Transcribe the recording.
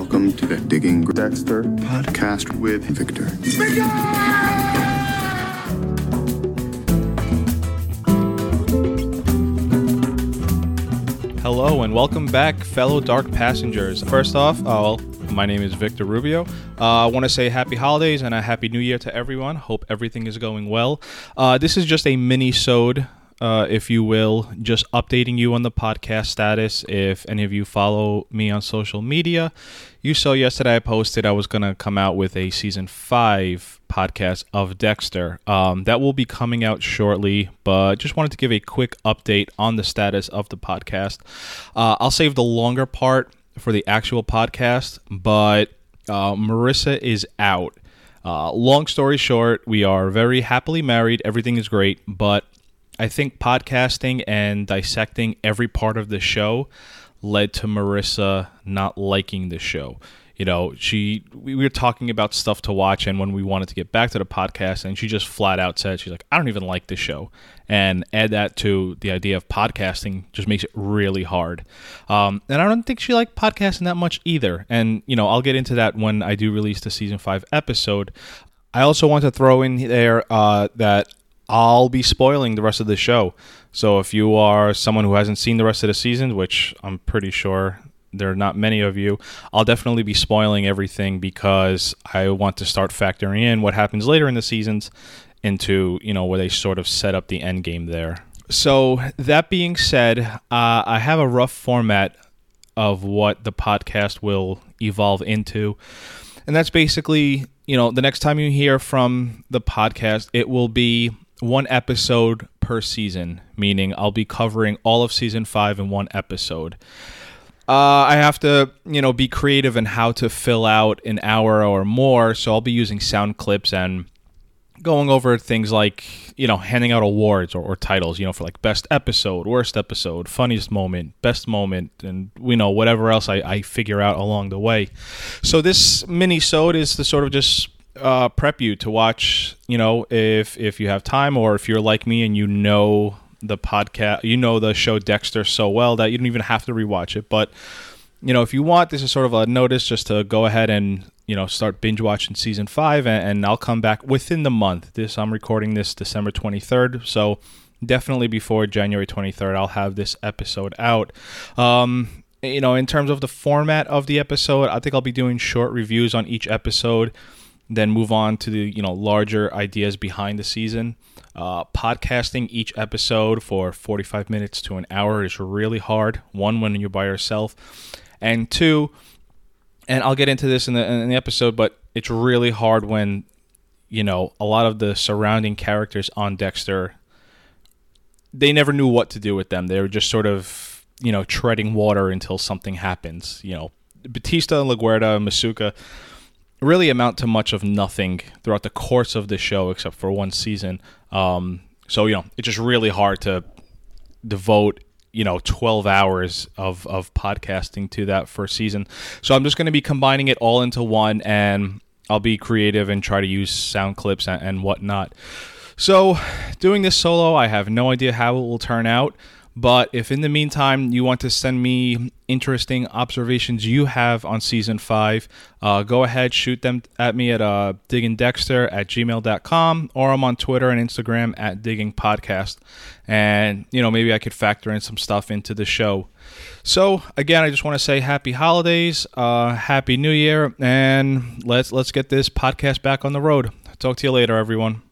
listening to the Digging Dexter podcast with Victor. Hello and welcome back, fellow Dark Passengers. First off, well, my name is Victor Rubio. Uh, I want to say happy holidays and a happy new year to everyone. Hope everything is going well. Uh, this is just a mini-sode, uh, if you will, just updating you on the podcast status. If any of you follow me on social media, you saw yesterday I posted I was going to come out with a season five podcast of Dexter. Um, that will be coming out shortly, but just wanted to give a quick update on the status of the podcast. Uh, I'll save the longer part for the actual podcast, but uh, Marissa is out. Uh, long story short, we are very happily married. Everything is great, but I think podcasting and dissecting every part of the show led to Marissa not liking the show. You know, she we were talking about stuff to watch, and when we wanted to get back to the podcast, and she just flat out said she's like, "I don't even like the show," and add that to the idea of podcasting just makes it really hard. Um, and I don't think she liked podcasting that much either. And you know, I'll get into that when I do release the season five episode. I also want to throw in there uh, that I'll be spoiling the rest of the show. So if you are someone who hasn't seen the rest of the season, which I'm pretty sure there are not many of you, I'll definitely be spoiling everything because I want to start factoring in what happens later in the seasons into, you know, where they sort of set up the end game there. So that being said, uh, I have a rough format of what the podcast will evolve into. And that's basically, you know, the next time you hear from the podcast, it will be one episode per season, meaning I'll be covering all of season five in one episode. Uh, I have to, you know, be creative in how to fill out an hour or more. So I'll be using sound clips and going over things like, you know, handing out awards or, or titles, you know, for like best episode, worst episode, funniest moment, best moment, and you know whatever else I, I figure out along the way. So this mini sode is to sort of just uh, prep you to watch. You know, if if you have time, or if you're like me and you know the podcast, you know the show Dexter so well that you don't even have to rewatch it. But you know, if you want, this is sort of a notice just to go ahead and you know start binge watching season five, and, and I'll come back within the month. This I'm recording this December 23rd, so definitely before January 23rd, I'll have this episode out. Um, you know, in terms of the format of the episode, I think I'll be doing short reviews on each episode then move on to the you know larger ideas behind the season. Uh, podcasting each episode for 45 minutes to an hour is really hard. One, when you're by yourself, and two, and I'll get into this in the, in the episode, but it's really hard when you know a lot of the surrounding characters on Dexter. They never knew what to do with them. They were just sort of you know treading water until something happens. You know, Batista, and LaGuerta, Masuka really amount to much of nothing throughout the course of the show, except for one season. Um, so you know, it's just really hard to devote you know 12 hours of of podcasting to that first season. So I'm just going to be combining it all into one, and I'll be creative and try to use sound clips and, and whatnot. So doing this solo, I have no idea how it will turn out. But if in the meantime you want to send me interesting observations you have on season five, uh, go ahead, shoot them at me at uh, diggingdexter at gmail.com or I'm on Twitter and Instagram at diggingpodcast. And, you know, maybe I could factor in some stuff into the show. So again, I just want to say happy holidays, uh, happy new year, and let's let's get this podcast back on the road. Talk to you later, everyone.